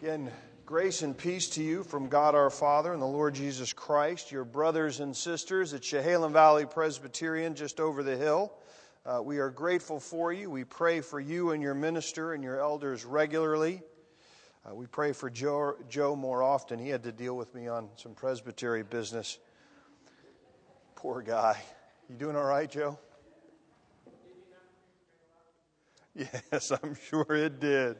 Again, grace and peace to you from God our Father and the Lord Jesus Christ, your brothers and sisters at Chehalem Valley Presbyterian just over the hill. Uh, we are grateful for you. We pray for you and your minister and your elders regularly. Uh, we pray for Joe, Joe more often. He had to deal with me on some presbytery business. Poor guy. You doing all right, Joe? Yes, I'm sure it did.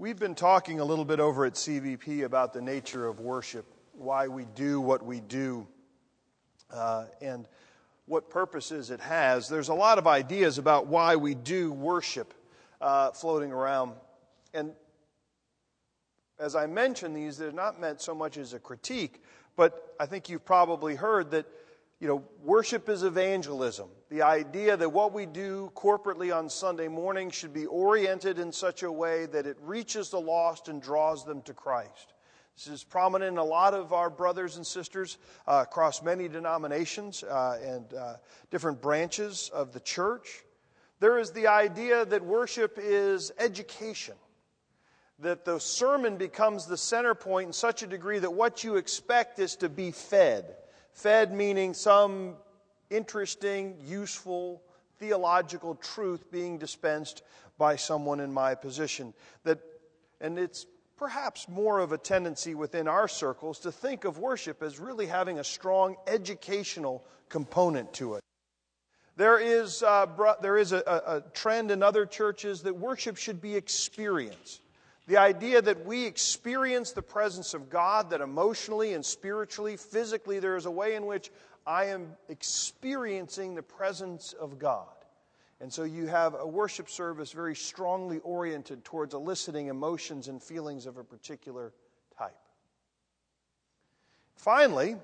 We've been talking a little bit over at CVP about the nature of worship, why we do what we do, uh, and what purposes it has. There's a lot of ideas about why we do worship uh, floating around. And as I mention these, they're not meant so much as a critique, but I think you've probably heard that you know, worship is evangelism. The idea that what we do corporately on Sunday morning should be oriented in such a way that it reaches the lost and draws them to Christ. This is prominent in a lot of our brothers and sisters uh, across many denominations uh, and uh, different branches of the church. There is the idea that worship is education, that the sermon becomes the center point in such a degree that what you expect is to be fed Fed meaning some interesting, useful, theological truth being dispensed by someone in my position. That, and it's perhaps more of a tendency within our circles to think of worship as really having a strong educational component to it. There is, uh, there is a, a trend in other churches that worship should be experience. The idea that we experience the presence of God, that emotionally and spiritually, physically, there is a way in which I am experiencing the presence of God. And so you have a worship service very strongly oriented towards eliciting emotions and feelings of a particular type. Finally,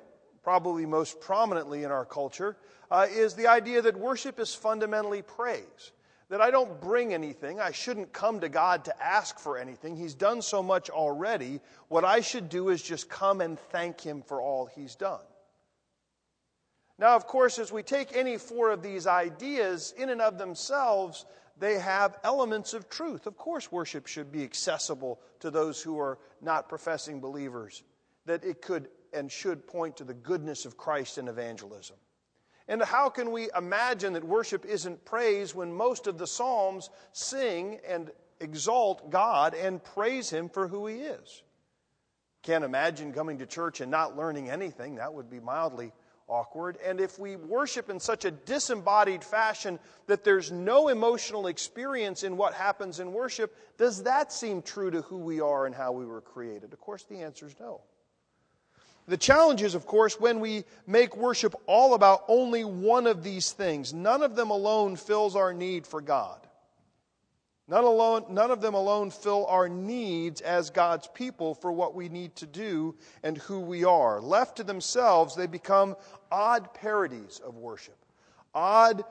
probably most prominently in our culture, uh, is the idea that worship is fundamentally praise that I don't bring anything. I shouldn't come to God to ask for anything. He's done so much already. What I should do is just come and thank Him for all He's done. Now, of course, as we take any four of these ideas in and of themselves, they have elements of truth. Of course, worship should be accessible to those who are not professing believers, that it could and should point to the goodness of Christ in evangelism. And how can we imagine that worship isn't praise when most of the Psalms sing and exalt God and praise Him for who He is? Can't imagine coming to church and not learning anything. That would be mildly awkward. And if we worship in such a disembodied fashion that there's no emotional experience in what happens in worship, does that seem true to who we are and how we were created? Of course, the answer is no. The challenge is, of course, when we make worship all about only one of these things. None of them alone fills our need for God. None, alone, none of them alone fill our needs as God's people for what we need to do and who we are. Left to themselves, they become odd parodies of worship, odd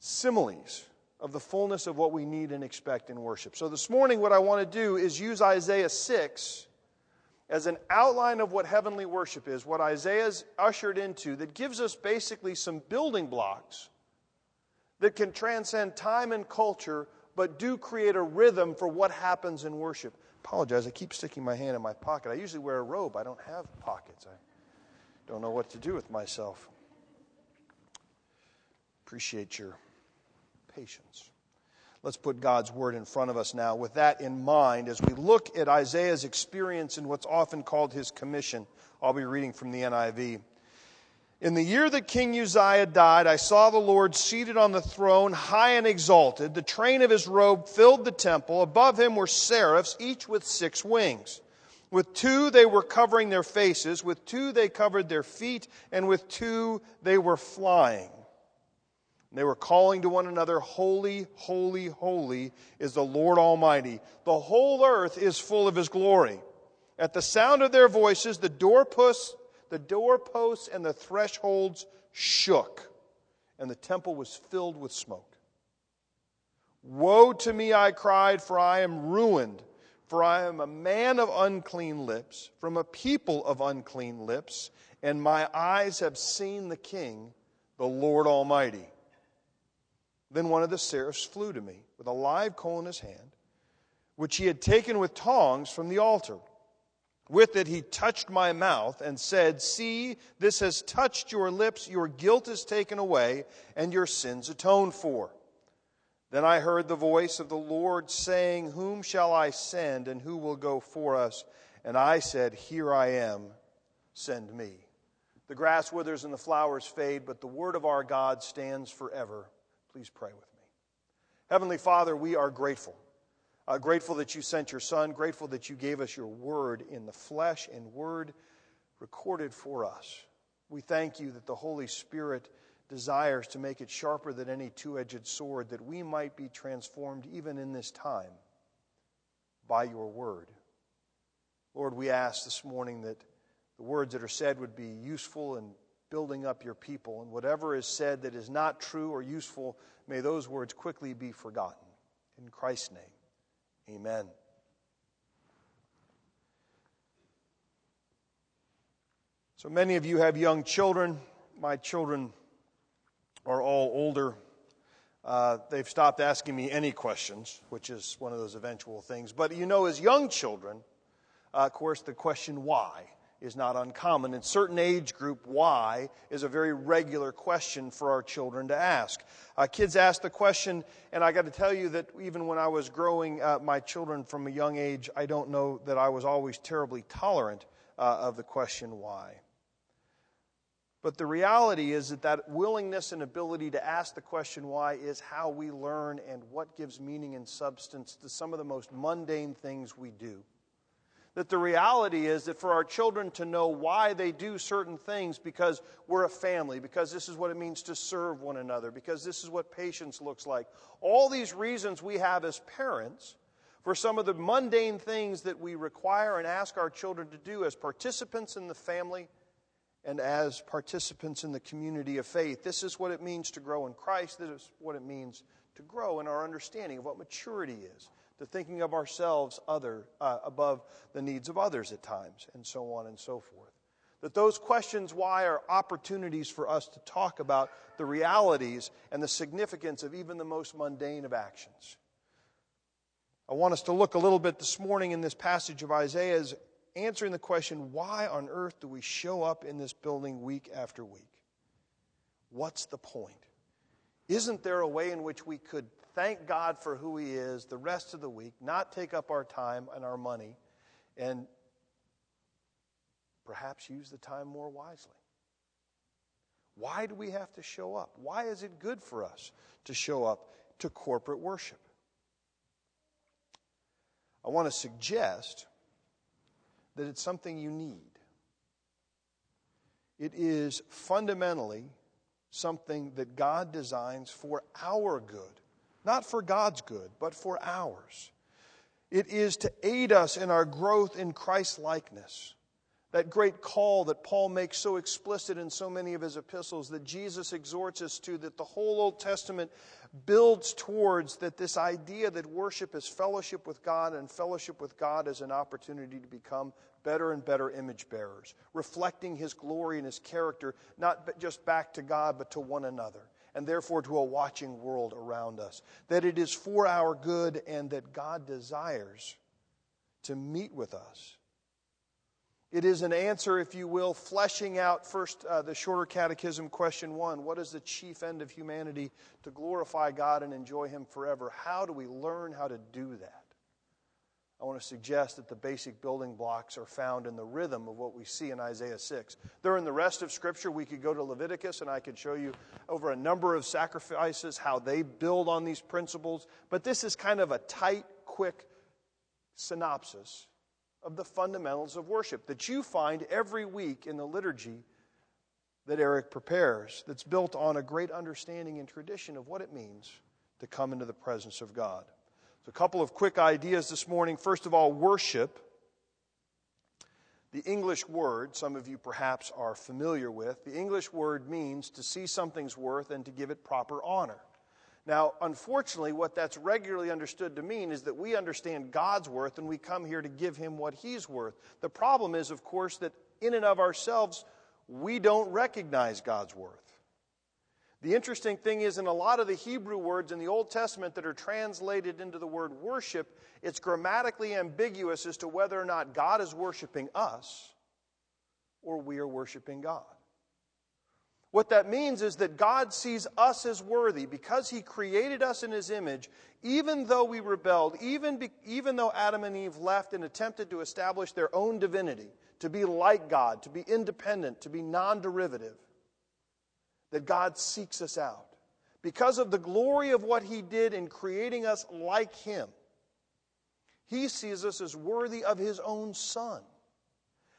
similes of the fullness of what we need and expect in worship. So this morning, what I want to do is use Isaiah 6 as an outline of what heavenly worship is, what Isaiah's ushered into, that gives us basically some building blocks that can transcend time and culture, but do create a rhythm for what happens in worship. Apologize, I keep sticking my hand in my pocket. I usually wear a robe, I don't have pockets. I don't know what to do with myself. Appreciate your patience. Let's put God's word in front of us now with that in mind as we look at Isaiah's experience in what's often called his commission. I'll be reading from the NIV. In the year that King Uzziah died, I saw the Lord seated on the throne, high and exalted. The train of his robe filled the temple. Above him were seraphs, each with six wings. With two they were covering their faces, with two they covered their feet, and with two they were flying. And they were calling to one another, Holy, holy, holy is the Lord Almighty. The whole earth is full of his glory. At the sound of their voices, the doorposts, the doorposts and the thresholds shook, and the temple was filled with smoke. Woe to me, I cried, for I am ruined, for I am a man of unclean lips, from a people of unclean lips, and my eyes have seen the King, the Lord Almighty. Then one of the seraphs flew to me with a live coal in his hand. which he had taken with tongs from the altar. With it he touched my mouth and said, See, this has touched your lips, your guilt is taken away, and your sins atoned for. Then I heard the voice of the Lord saying, Whom shall I send, and who will go for us? And I said, Here I am, send me. The grass withers and the flowers fade, but the word of our God stands forever. Please pray with me. Heavenly Father, we are grateful. Uh, grateful that you sent your Son, grateful that you gave us your word in the flesh and word recorded for us. We thank you that the Holy Spirit desires to make it sharper than any two edged sword, that we might be transformed even in this time by your word. Lord, we ask this morning that the words that are said would be useful in building up your people, and whatever is said that is not true or useful, may those words quickly be forgotten. In Christ's name. Amen. So many of you have young children. My children are all older. Uh, they've stopped asking me any questions, which is one of those eventual things. But you know, as young children, uh, of course, the question why is not uncommon. In certain age group, why is a very regular question for our children to ask. Uh, kids ask the question, and I got to tell you that even when I was growing uh, my children from a young age, I don't know that I was always terribly tolerant uh, of the question why. But the reality is that that willingness and ability to ask the question why is how we learn and what gives meaning and substance to some of the most mundane things we do that the reality is that for our children to know why they do certain things because we're a family, because this is what it means to serve one another, because this is what patience looks like. All these reasons we have as parents for some of the mundane things that we require and ask our children to do as participants in the family and as participants in the community of faith. This is what it means to grow in Christ. This is what it means to grow in our understanding of what maturity is to thinking of ourselves other, uh, above the needs of others at times, and so on and so forth. That those questions why are opportunities for us to talk about the realities and the significance of even the most mundane of actions. I want us to look a little bit this morning in this passage of Isaiah as answering the question why on earth do we show up in this building week after week? What's the point? Isn't there a way in which we could thank God for who He is the rest of the week, not take up our time and our money, and perhaps use the time more wisely. Why do we have to show up? Why is it good for us to show up to corporate worship? I want to suggest that it's something you need. It is fundamentally something that God designs for our good not for God's good, but for ours. It is to aid us in our growth in Christ likeness. That great call that Paul makes so explicit in so many of his epistles that Jesus exhorts us to, that the whole Old Testament builds towards, that this idea that worship is fellowship with God and fellowship with God is an opportunity to become better and better image bearers, reflecting his glory and his character, not just back to God, but to one another and therefore to a watching world around us. That it is for our good and that God desires to meet with us. It is an answer, if you will, fleshing out first uh, the shorter catechism question one What is the chief end of humanity? To glorify God and enjoy Him forever. How do we learn how to do that? I want to suggest that the basic building blocks are found in the rhythm of what we see in Isaiah 6. They're in the rest of Scripture. We could go to Leviticus and I could show you over a number of sacrifices how they build on these principles. But this is kind of a tight, quick synopsis of the fundamentals of worship that you find every week in the liturgy that Eric prepares, that's built on a great understanding and tradition of what it means to come into the presence of God. So, a couple of quick ideas this morning. First of all, worship. The English word, some of you perhaps are familiar with, the English word means to see something's worth and to give it proper honor. Now, unfortunately, what that's regularly understood to mean is that we understand God's worth and we come here to give Him what He's worth. The problem is, of course, that in and of ourselves, we don't recognize God's worth. The interesting thing is, in a lot of the Hebrew words in the Old Testament that are translated into the word worship, it's grammatically ambiguous as to whether or not God is worshiping us or we are worshiping God. What that means is that God sees us as worthy because He created us in His image, even though we rebelled, even, be, even though Adam and Eve left and attempted to establish their own divinity, to be like God, to be independent, to be non derivative, that God seeks us out. Because of the glory of what He did in creating us like Him, He sees us as worthy of His own Son.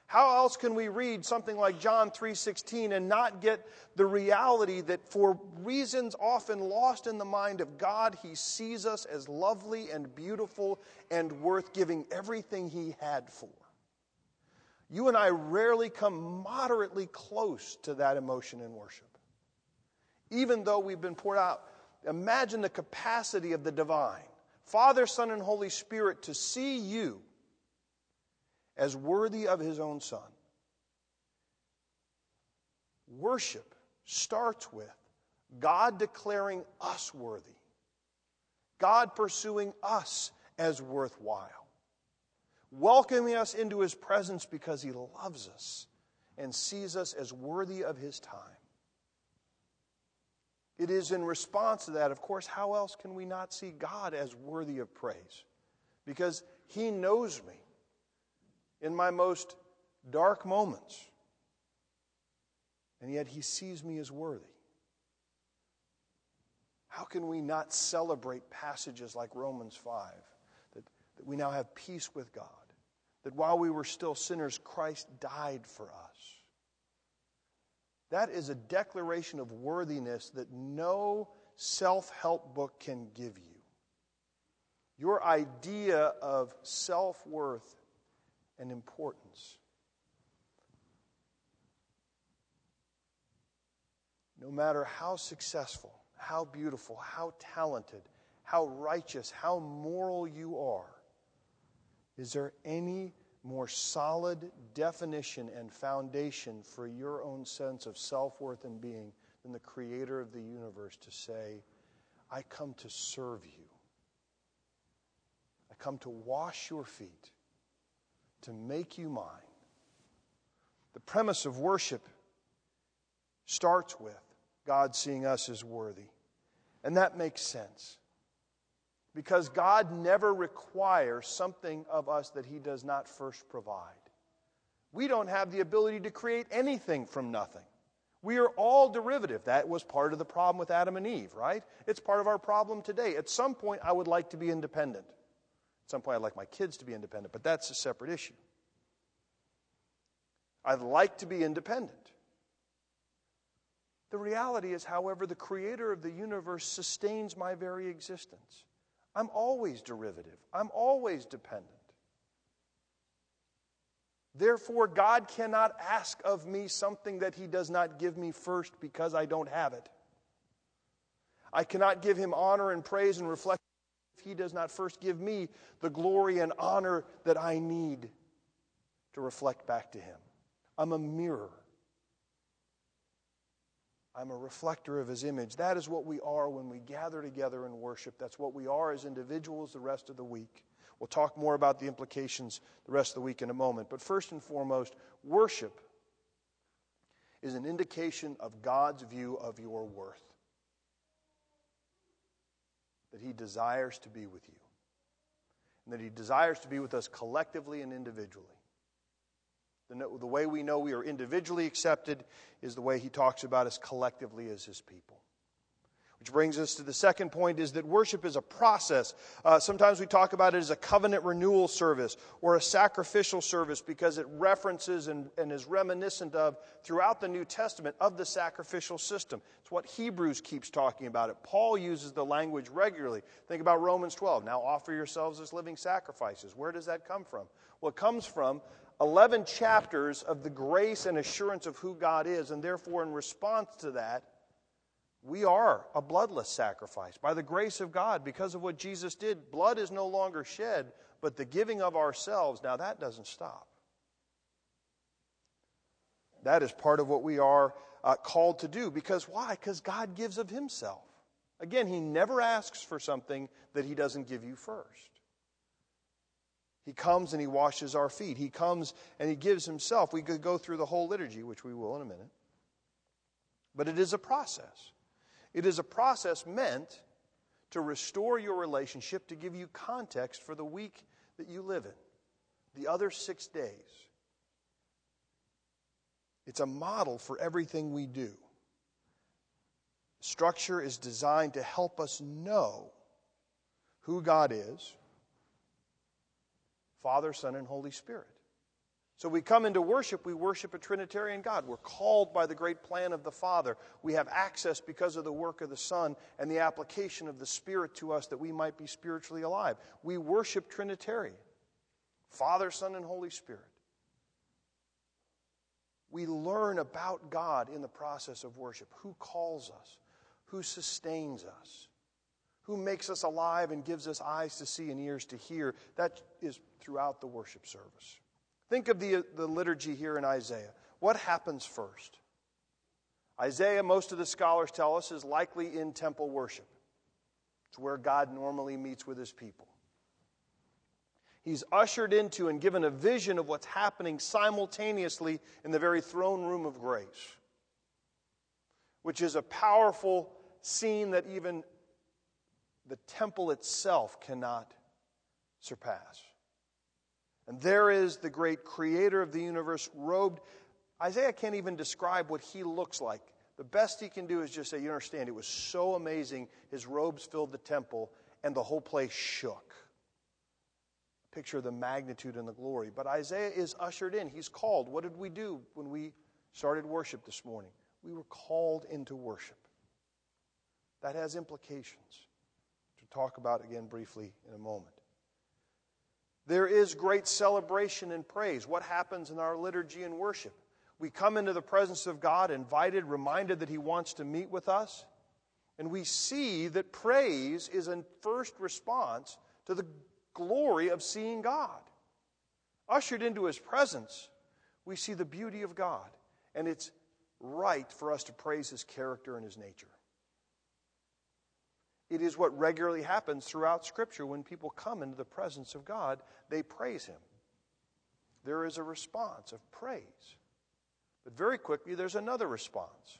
How else can we read something like John 3:16 and not get the reality that for reasons often lost in the mind of God, he sees us as lovely and beautiful and worth giving everything he had for. You and I rarely come moderately close to that emotion in worship. Even though we've been poured out, imagine the capacity of the divine, Father, Son, and Holy Spirit to see you as worthy of his own Son. Worship starts with God declaring us worthy, God pursuing us as worthwhile, welcoming us into his presence because he loves us and sees us as worthy of his time. It is in response to that, of course, how else can we not see God as worthy of praise? Because he knows me in my most dark moments. And yet he sees me as worthy. How can we not celebrate passages like Romans 5 that, that we now have peace with God? That while we were still sinners, Christ died for us. That is a declaration of worthiness that no self help book can give you. Your idea of self worth and importance. No matter how successful, how beautiful, how talented, how righteous, how moral you are, is there any more solid definition and foundation for your own sense of self worth and being than the creator of the universe to say, I come to serve you? I come to wash your feet to make you mine. The premise of worship starts with God seeing us as worthy. And that makes sense. Because God never requires something of us that He does not first provide. We don't have the ability to create anything from nothing. We are all derivative. That was part of the problem with Adam and Eve, right? It's part of our problem today. At some point, I would like to be independent. At some point, I'd like my kids to be independent, but that's a separate issue. I'd like to be independent. The reality is, however, the creator of the universe sustains my very existence. I'm always derivative, I'm always dependent. Therefore, God cannot ask of me something that He does not give me first because I don't have it. I cannot give Him honor and praise and reflect if He does not first give me the glory and honor that I need to reflect back to Him. I'm a mirror. I'm a reflector of his image. That is what we are when we gather together in worship. That's what we are as individuals the rest of the week. We'll talk more about the implications the rest of the week in a moment. But first and foremost, worship is an indication of God's view of your worth. That he desires to be with you, and that he desires to be with us collectively and individually. The, the way we know we are individually accepted is the way he talks about us collectively as his people. Which brings us to the second point is that worship is a process. Uh, sometimes we talk about it as a covenant renewal service or a sacrificial service because it references and, and is reminiscent of throughout the New Testament of the sacrificial system. It's what Hebrews keeps talking about it. Paul uses the language regularly. Think about Romans 12. Now offer yourselves as living sacrifices. Where does that come from? Well, it comes from 11 chapters of the grace and assurance of who God is, and therefore, in response to that, we are a bloodless sacrifice. By the grace of God, because of what Jesus did, blood is no longer shed, but the giving of ourselves, now that doesn't stop. That is part of what we are uh, called to do. Because why? Because God gives of Himself. Again, He never asks for something that He doesn't give you first. He comes and He washes our feet. He comes and He gives Himself. We could go through the whole liturgy, which we will in a minute. But it is a process. It is a process meant to restore your relationship, to give you context for the week that you live in, the other six days. It's a model for everything we do. Structure is designed to help us know who God is Father, Son, and Holy Spirit. So we come into worship, we worship a Trinitarian God. We're called by the great plan of the Father. We have access because of the work of the Son and the application of the Spirit to us that we might be spiritually alive. We worship Trinitarian Father, Son, and Holy Spirit. We learn about God in the process of worship who calls us, who sustains us, who makes us alive and gives us eyes to see and ears to hear. That is throughout the worship service. Think of the, the liturgy here in Isaiah. What happens first? Isaiah, most of the scholars tell us, is likely in temple worship. It's where God normally meets with his people. He's ushered into and given a vision of what's happening simultaneously in the very throne room of grace, which is a powerful scene that even the temple itself cannot surpass. And there is the great creator of the universe robed. Isaiah can't even describe what he looks like. The best he can do is just say, You understand, it was so amazing. His robes filled the temple, and the whole place shook. Picture the magnitude and the glory. But Isaiah is ushered in. He's called. What did we do when we started worship this morning? We were called into worship. That has implications talk about again briefly in a moment. There is great celebration and praise. What happens in our liturgy and worship? We come into the presence of God, invited, reminded that He wants to meet with us, and we see that praise is a first response to the glory of seeing God. Ushered into His presence, we see the beauty of God, and it's right for us to praise His character and His nature. It is what regularly happens throughout Scripture when people come into the presence of God, they praise Him. There is a response of praise. But very quickly, there's another response,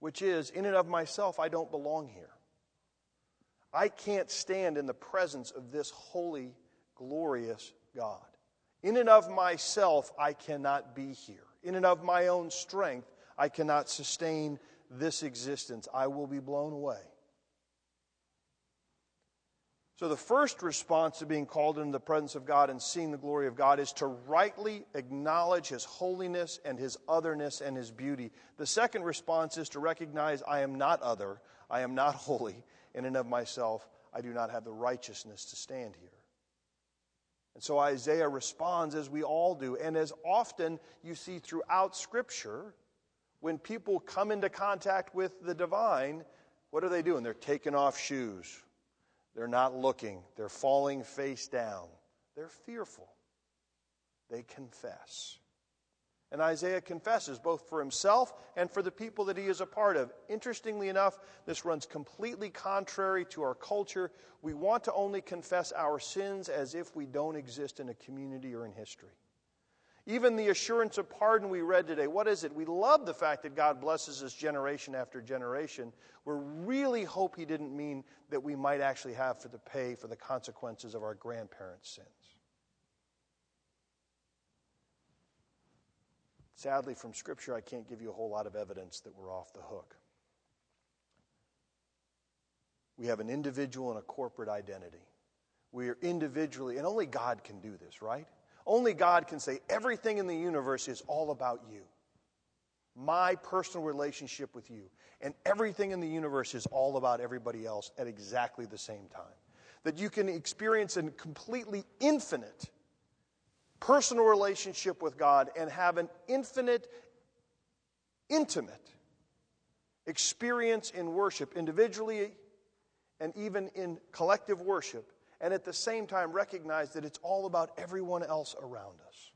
which is in and of myself, I don't belong here. I can't stand in the presence of this holy, glorious God. In and of myself, I cannot be here. In and of my own strength, I cannot sustain this existence. I will be blown away. So, the first response to being called into the presence of God and seeing the glory of God is to rightly acknowledge His holiness and His otherness and His beauty. The second response is to recognize I am not other, I am not holy. In and of myself, I do not have the righteousness to stand here. And so Isaiah responds as we all do. And as often you see throughout Scripture, when people come into contact with the divine, what are they doing? They're taking off shoes they're not looking. They're falling face down. They're fearful. They confess. And Isaiah confesses both for himself and for the people that he is a part of. Interestingly enough, this runs completely contrary to our culture. We want to only confess our sins as if we don't exist in a community or in history. Even the assurance of pardon we read today, what is it? We love the fact that God blesses us generation after generation. We really hope He didn't mean that we might actually have to pay for the consequences of our grandparents' sins. Sadly, from Scripture, I can't give you a whole lot of evidence that we're off the hook. We have an individual and a corporate identity. We are individually, and only God can do this, right? Only God can say everything in the universe is all about you. My personal relationship with you. And everything in the universe is all about everybody else at exactly the same time. That you can experience a completely infinite personal relationship with God and have an infinite, intimate experience in worship, individually and even in collective worship and at the same time recognize that it's all about everyone else around us.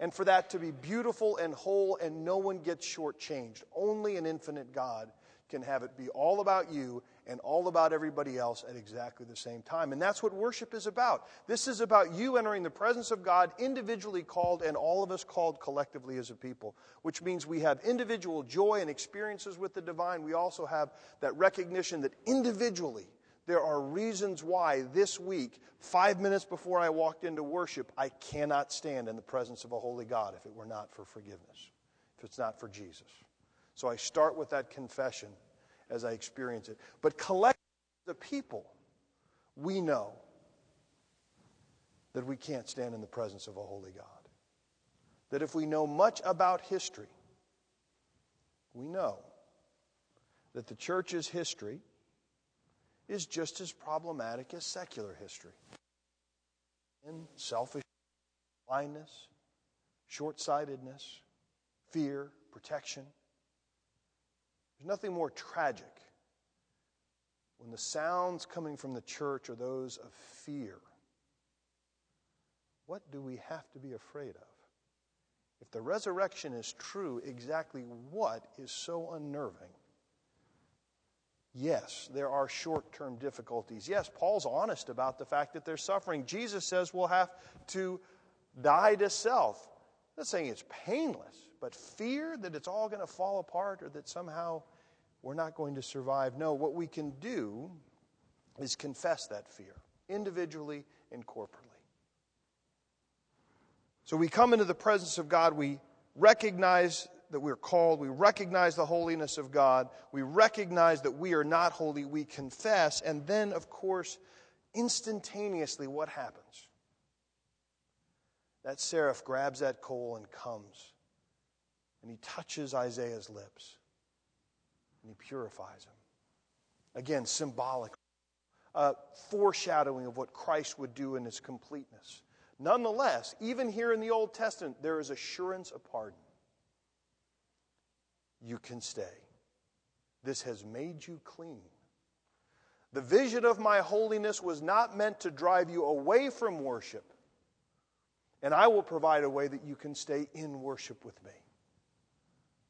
and for that to be beautiful and whole and no one gets shortchanged. Only an infinite God can have it be all about you and all about everybody else at exactly the same time. And that's what worship is about. This is about you entering the presence of God, individually called, and all of us called collectively as a people, which means we have individual joy and experiences with the divine. We also have that recognition that individually, there are reasons why this week, five minutes before I walked into worship, I cannot stand in the presence of a holy God if it were not for forgiveness, if it's not for Jesus. So I start with that confession as I experience it. But collectively, the people, we know that we can't stand in the presence of a holy God. That if we know much about history, we know that the church's history is just as problematic as secular history. In selfish blindness, short sightedness, fear, protection. There's nothing more tragic when the sounds coming from the church are those of fear. What do we have to be afraid of? If the resurrection is true, exactly what is so unnerving? Yes, there are short term difficulties. Yes, Paul's honest about the fact that they're suffering. Jesus says we'll have to die to self. I'm not saying it's painless, but fear that it's all going to fall apart or that somehow we're not going to survive. No, what we can do is confess that fear, individually and corporately. So we come into the presence of God, we recognize that we're called, we recognize the holiness of God, we recognize that we are not holy, we confess, and then, of course, instantaneously, what happens? That seraph grabs that coal and comes, and he touches Isaiah's lips and he purifies him. Again, symbolic, uh, foreshadowing of what Christ would do in his completeness. Nonetheless, even here in the Old Testament, there is assurance of pardon. You can stay. This has made you clean. The vision of my holiness was not meant to drive you away from worship, and I will provide a way that you can stay in worship with me,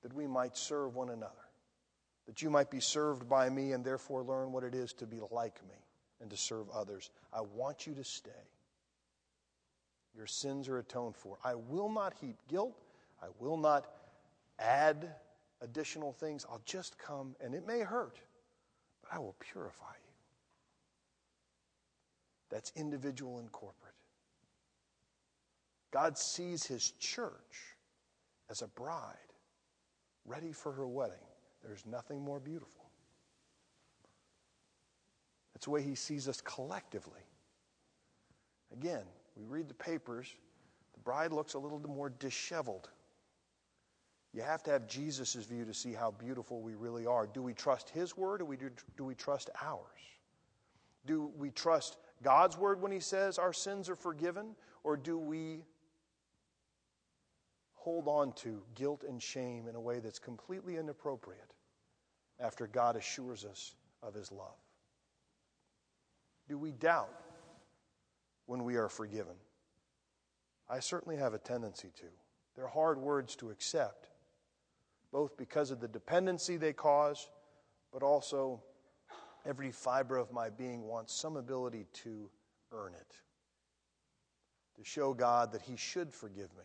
that we might serve one another that you might be served by me and therefore learn what it is to be like me and to serve others. I want you to stay. Your sins are atoned for. I will not heap guilt. I will not add additional things. I'll just come, and it may hurt, but I will purify you. That's individual and corporate. God sees his church as a bride ready for her wedding. There's nothing more beautiful. That's the way he sees us collectively. Again, we read the papers, the bride looks a little more disheveled. You have to have Jesus' view to see how beautiful we really are. Do we trust his word or do, do we trust ours? Do we trust God's word when he says our sins are forgiven? Or do we hold on to guilt and shame in a way that's completely inappropriate after God assures us of his love? Do we doubt when we are forgiven? I certainly have a tendency to. They're hard words to accept, both because of the dependency they cause, but also every fiber of my being wants some ability to earn it, to show God that He should forgive me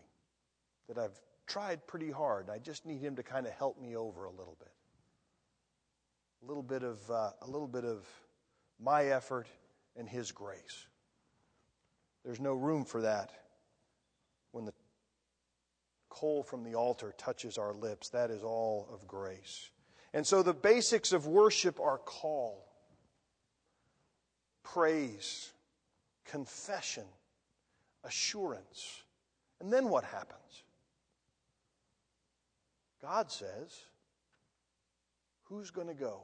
that I've tried pretty hard. I just need Him to kind of help me over a little bit. A little bit of, uh, a little bit of my effort and His grace. There's no room for that when the coal from the altar touches our lips. That is all of grace. And so the basics of worship are call, praise, confession, assurance. And then what happens? God says, Who's going to go?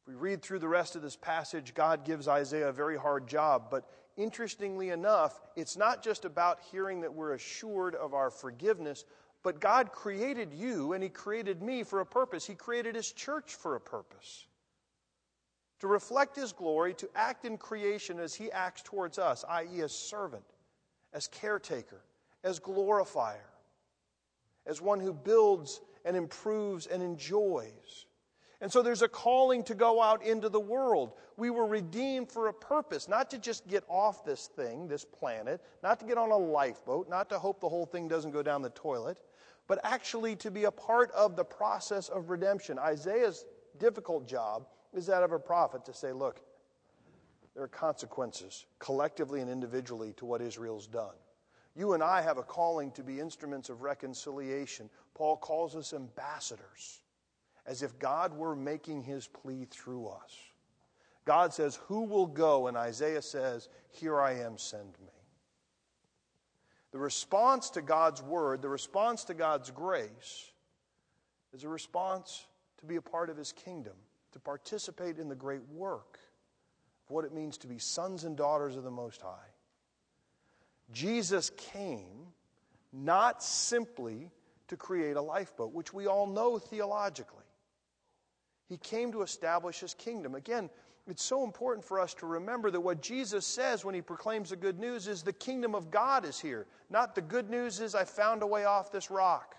If we read through the rest of this passage, God gives Isaiah a very hard job. But interestingly enough, it's not just about hearing that we're assured of our forgiveness, but God created you and He created me for a purpose. He created His church for a purpose. To reflect His glory, to act in creation as He acts towards us, i.e., as servant, as caretaker, as glorifier, as one who builds and improves and enjoys. And so there's a calling to go out into the world. We were redeemed for a purpose, not to just get off this thing, this planet, not to get on a lifeboat, not to hope the whole thing doesn't go down the toilet, but actually to be a part of the process of redemption. Isaiah's difficult job is that of a prophet to say, look, there are consequences, collectively and individually, to what Israel's done. You and I have a calling to be instruments of reconciliation. Paul calls us ambassadors as if God were making his plea through us. God says, Who will go? And Isaiah says, Here I am, send me. The response to God's word, the response to God's grace, is a response to be a part of his kingdom, to participate in the great work of what it means to be sons and daughters of the Most High. Jesus came not simply to create a lifeboat, which we all know theologically. He came to establish his kingdom. Again, it's so important for us to remember that what Jesus says when he proclaims the good news is the kingdom of God is here. Not the good news is I found a way off this rock.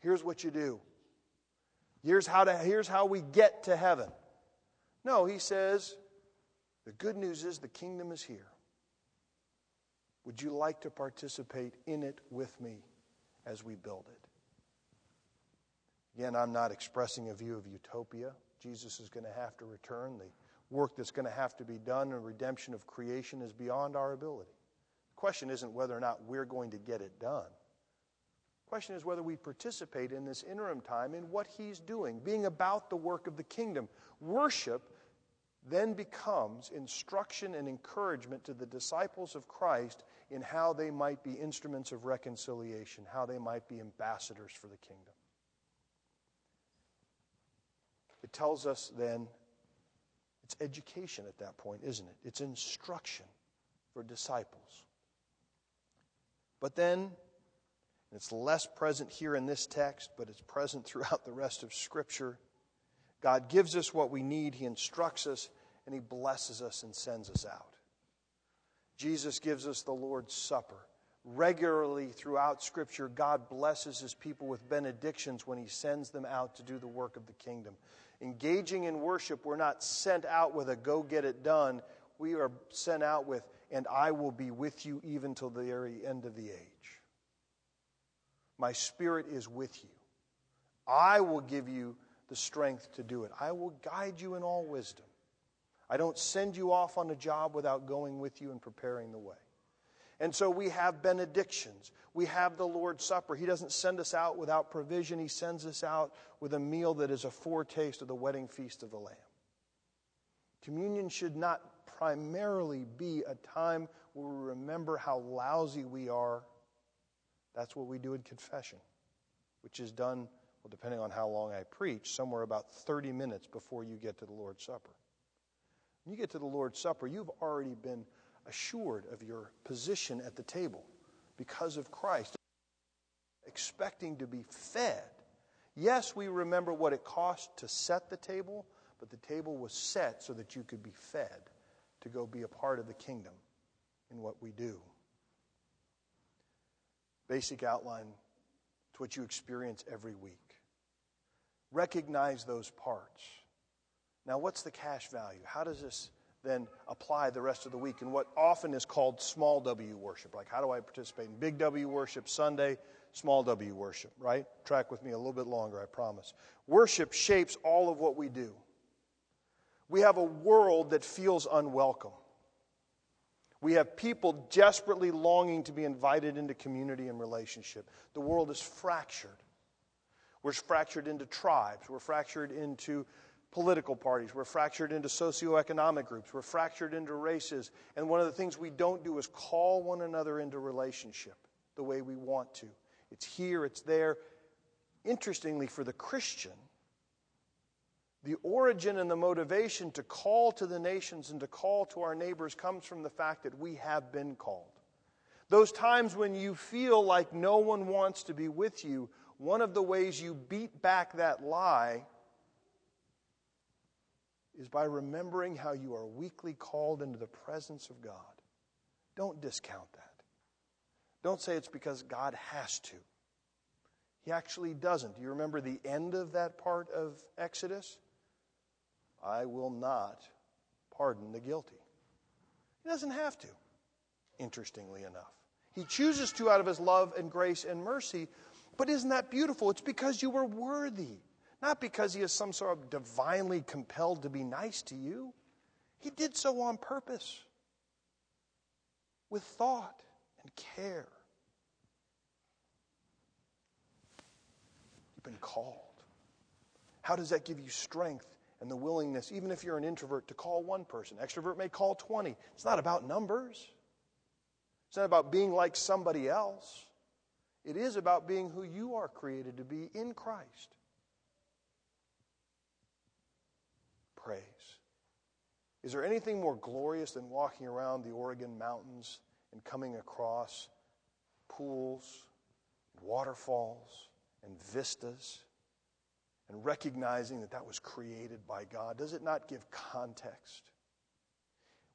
Here's what you do. Here's how, to, here's how we get to heaven. No, he says the good news is the kingdom is here. Would you like to participate in it with me as we build it? Again, I'm not expressing a view of utopia. Jesus is going to have to return. The work that's going to have to be done and redemption of creation is beyond our ability. The question isn't whether or not we're going to get it done. The question is whether we participate in this interim time in what he's doing, being about the work of the kingdom. Worship then becomes instruction and encouragement to the disciples of Christ in how they might be instruments of reconciliation, how they might be ambassadors for the kingdom. It tells us then it's education at that point, isn't it? It's instruction for disciples. But then, it's less present here in this text, but it's present throughout the rest of Scripture. God gives us what we need, He instructs us, and He blesses us and sends us out. Jesus gives us the Lord's Supper. Regularly throughout Scripture, God blesses His people with benedictions when He sends them out to do the work of the kingdom engaging in worship, we're not sent out with a go get it done. We are sent out with, and I will be with you even till the very end of the age. My spirit is with you. I will give you the strength to do it. I will guide you in all wisdom. I don't send you off on a job without going with you and preparing the way. And so we have benedictions. We have the Lord's Supper. He doesn't send us out without provision, He sends us out with a meal that is a foretaste of the wedding feast of the Lamb. Communion should not primarily be a time where we remember how lousy we are. That's what we do in confession, which is done, well, depending on how long I preach, somewhere about 30 minutes before you get to the Lord's Supper. When you get to the Lord's Supper, you've already been assured of your position at the table because of Christ, expecting to be fed. Yes, we remember what it cost to set the table, but the table was set so that you could be fed to go be a part of the kingdom in what we do. Basic outline to what you experience every week. Recognize those parts. Now, what's the cash value? How does this then apply the rest of the week in what often is called small W worship. Like, how do I participate in big W worship Sunday, small W worship, right? Track with me a little bit longer, I promise. Worship shapes all of what we do. We have a world that feels unwelcome. We have people desperately longing to be invited into community and relationship. The world is fractured. We're fractured into tribes. We're fractured into political parties. We're fractured into socioeconomic groups. We're fractured into races. And one of the things we don't do is call one another into relationship the way we want to. It's here, it's there. Interestingly, for the Christian, the origin and the motivation to call to the nations and to call to our neighbors comes from the fact that we have been called. Those times when you feel like no one wants to be with you, one of the ways you beat back that lie is by remembering how you are weekly called into the presence of God. Don't discount that. Don't say it's because God has to. He actually doesn't. Do you remember the end of that part of Exodus? I will not pardon the guilty. He doesn't have to, interestingly enough. He chooses to out of his love and grace and mercy, but isn't that beautiful? It's because you were worthy, not because he is some sort of divinely compelled to be nice to you. He did so on purpose, with thought and care. You've been called. How does that give you strength and the willingness, even if you're an introvert, to call one person. Extrovert may call 20. It's not about numbers, it's not about being like somebody else. It is about being who you are created to be in Christ. Praise. Is there anything more glorious than walking around the Oregon mountains and coming across pools, waterfalls, and vistas? and recognizing that that was created by God? Does it not give context?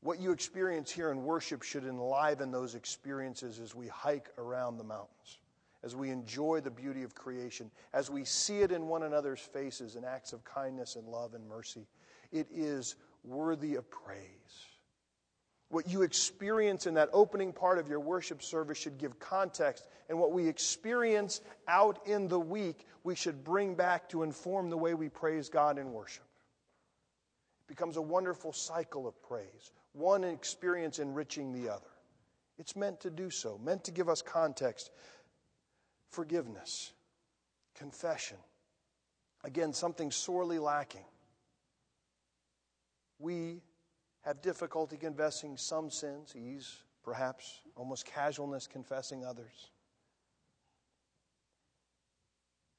What you experience here in worship should enliven those experiences as we hike around the mountains, as we enjoy the beauty of creation, as we see it in one another's faces in acts of kindness and love and mercy. It is worthy of praise. What you experience in that opening part of your worship service should give context, and what we experience out in the week, we should bring back to inform the way we praise God in worship. It becomes a wonderful cycle of praise, one experience enriching the other. It's meant to do so, meant to give us context. Forgiveness, confession. Again, something sorely lacking. We have difficulty confessing some sins, ease, perhaps almost casualness confessing others.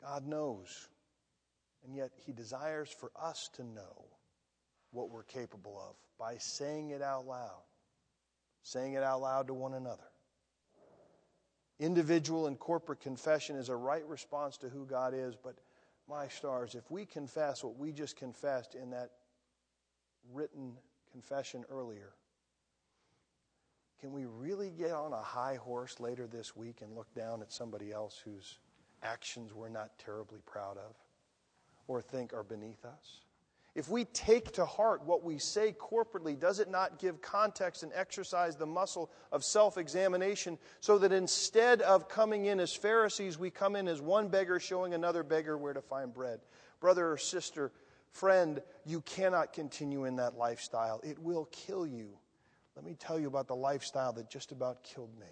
God knows, and yet He desires for us to know what we're capable of by saying it out loud, saying it out loud to one another. Individual and corporate confession is a right response to who God is, but my stars, if we confess what we just confessed in that written confession earlier. Can we really get on a high horse later this week and look down at somebody else whose actions we're not terribly proud of or think are beneath us? If we take to heart what we say corporately, does it not give context and exercise the muscle of self examination so that instead of coming in as Pharisees, we come in as one beggar showing another beggar where to find bread? Brother or sister, Friend, you cannot continue in that lifestyle. It will kill you. Let me tell you about the lifestyle that just about killed me.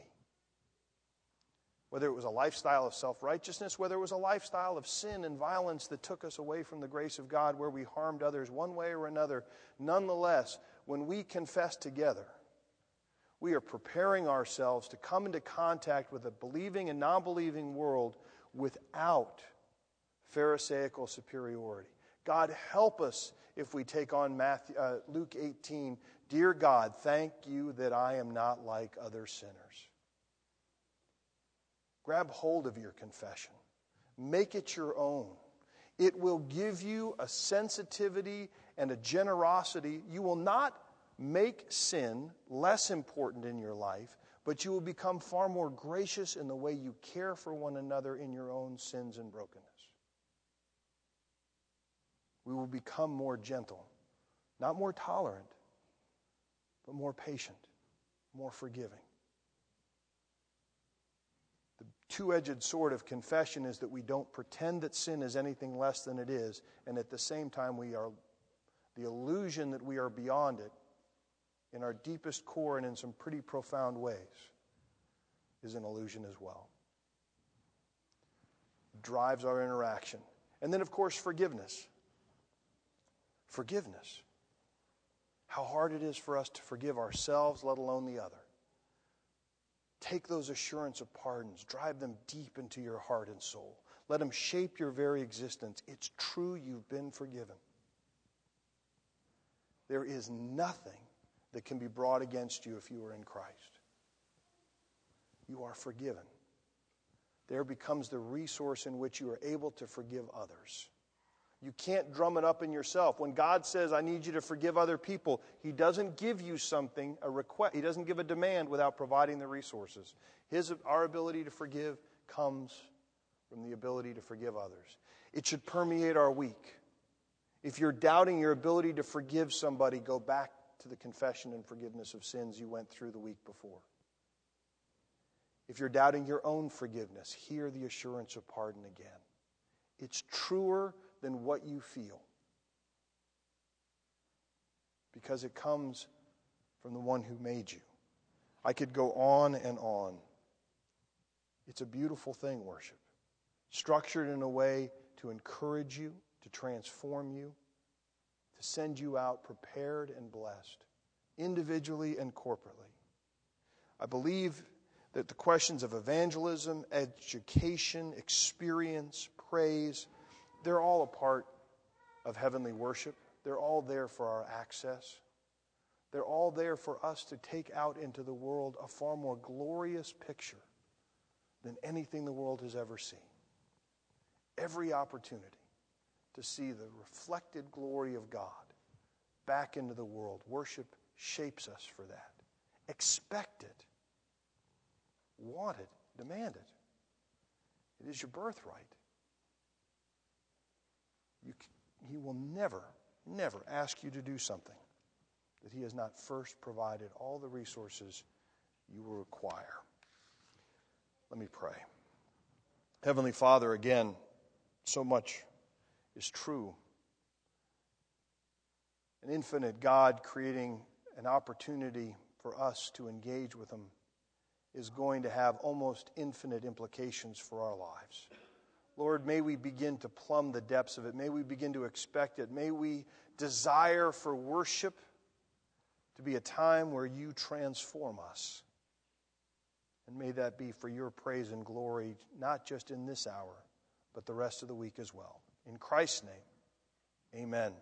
Whether it was a lifestyle of self righteousness, whether it was a lifestyle of sin and violence that took us away from the grace of God, where we harmed others one way or another, nonetheless, when we confess together, we are preparing ourselves to come into contact with a believing and non believing world without Pharisaical superiority. God, help us if we take on Matthew, uh, Luke 18. Dear God, thank you that I am not like other sinners. Grab hold of your confession, make it your own. It will give you a sensitivity and a generosity. You will not make sin less important in your life, but you will become far more gracious in the way you care for one another in your own sins and brokenness we will become more gentle, not more tolerant, but more patient, more forgiving. The two edged sword of confession is that we don't pretend that sin is anything less than it is, and at the same time, we are the illusion that we are beyond it in our deepest core and in some pretty profound ways is an illusion as well. Drives our interaction. And then, of course, forgiveness forgiveness. How hard it is for us to forgive ourselves, let alone the other. Take those assurance of pardons, drive them deep into your heart and soul. Let them shape your very existence. It's true you've been forgiven. There is nothing that can be brought against you if you are in Christ. You are forgiven. There becomes the resource in which you are able to forgive others You can't drum it up in yourself. When God says, I need you to forgive other people, He doesn't give you something, a request. He doesn't give a demand without providing the resources. His, our ability to forgive comes from the ability to forgive others. It should permeate our week. If you're doubting your ability to forgive somebody, go back to the confession and forgiveness of sins you went through the week before. If you're doubting your own forgiveness, hear the assurance of pardon again. It's truer than what you feel because it comes from the one who made you. I could go on and on. It's a beautiful thing, worship. Structured in a way to encourage you, to transform you, to send you out prepared and blessed, individually and corporately. I believe that the questions of evangelism, education, experience, praise, they're all a part of heavenly worship. They're all there for our access. They're all there for us to take out into the world a far more glorious picture than anything the world has ever seen. Every opportunity to see the reflected glory of God back into the world. Worship shapes us for that. Expect it, want it, demand it. It is your birthright. You, he will never, never ask you to do something that He has not first provided all the resources you will require. Let me pray. Heavenly Father, again, so much is true. An infinite God creating an opportunity for us to engage with Him is going to have almost infinite implications for our lives. Lord, may we begin to plumb the depths of it. May we begin to expect it. May we desire for worship to be a time where you transform us. And may that be for your praise and glory, not just in this hour, but the rest of the week as well. In Christ's name, amen.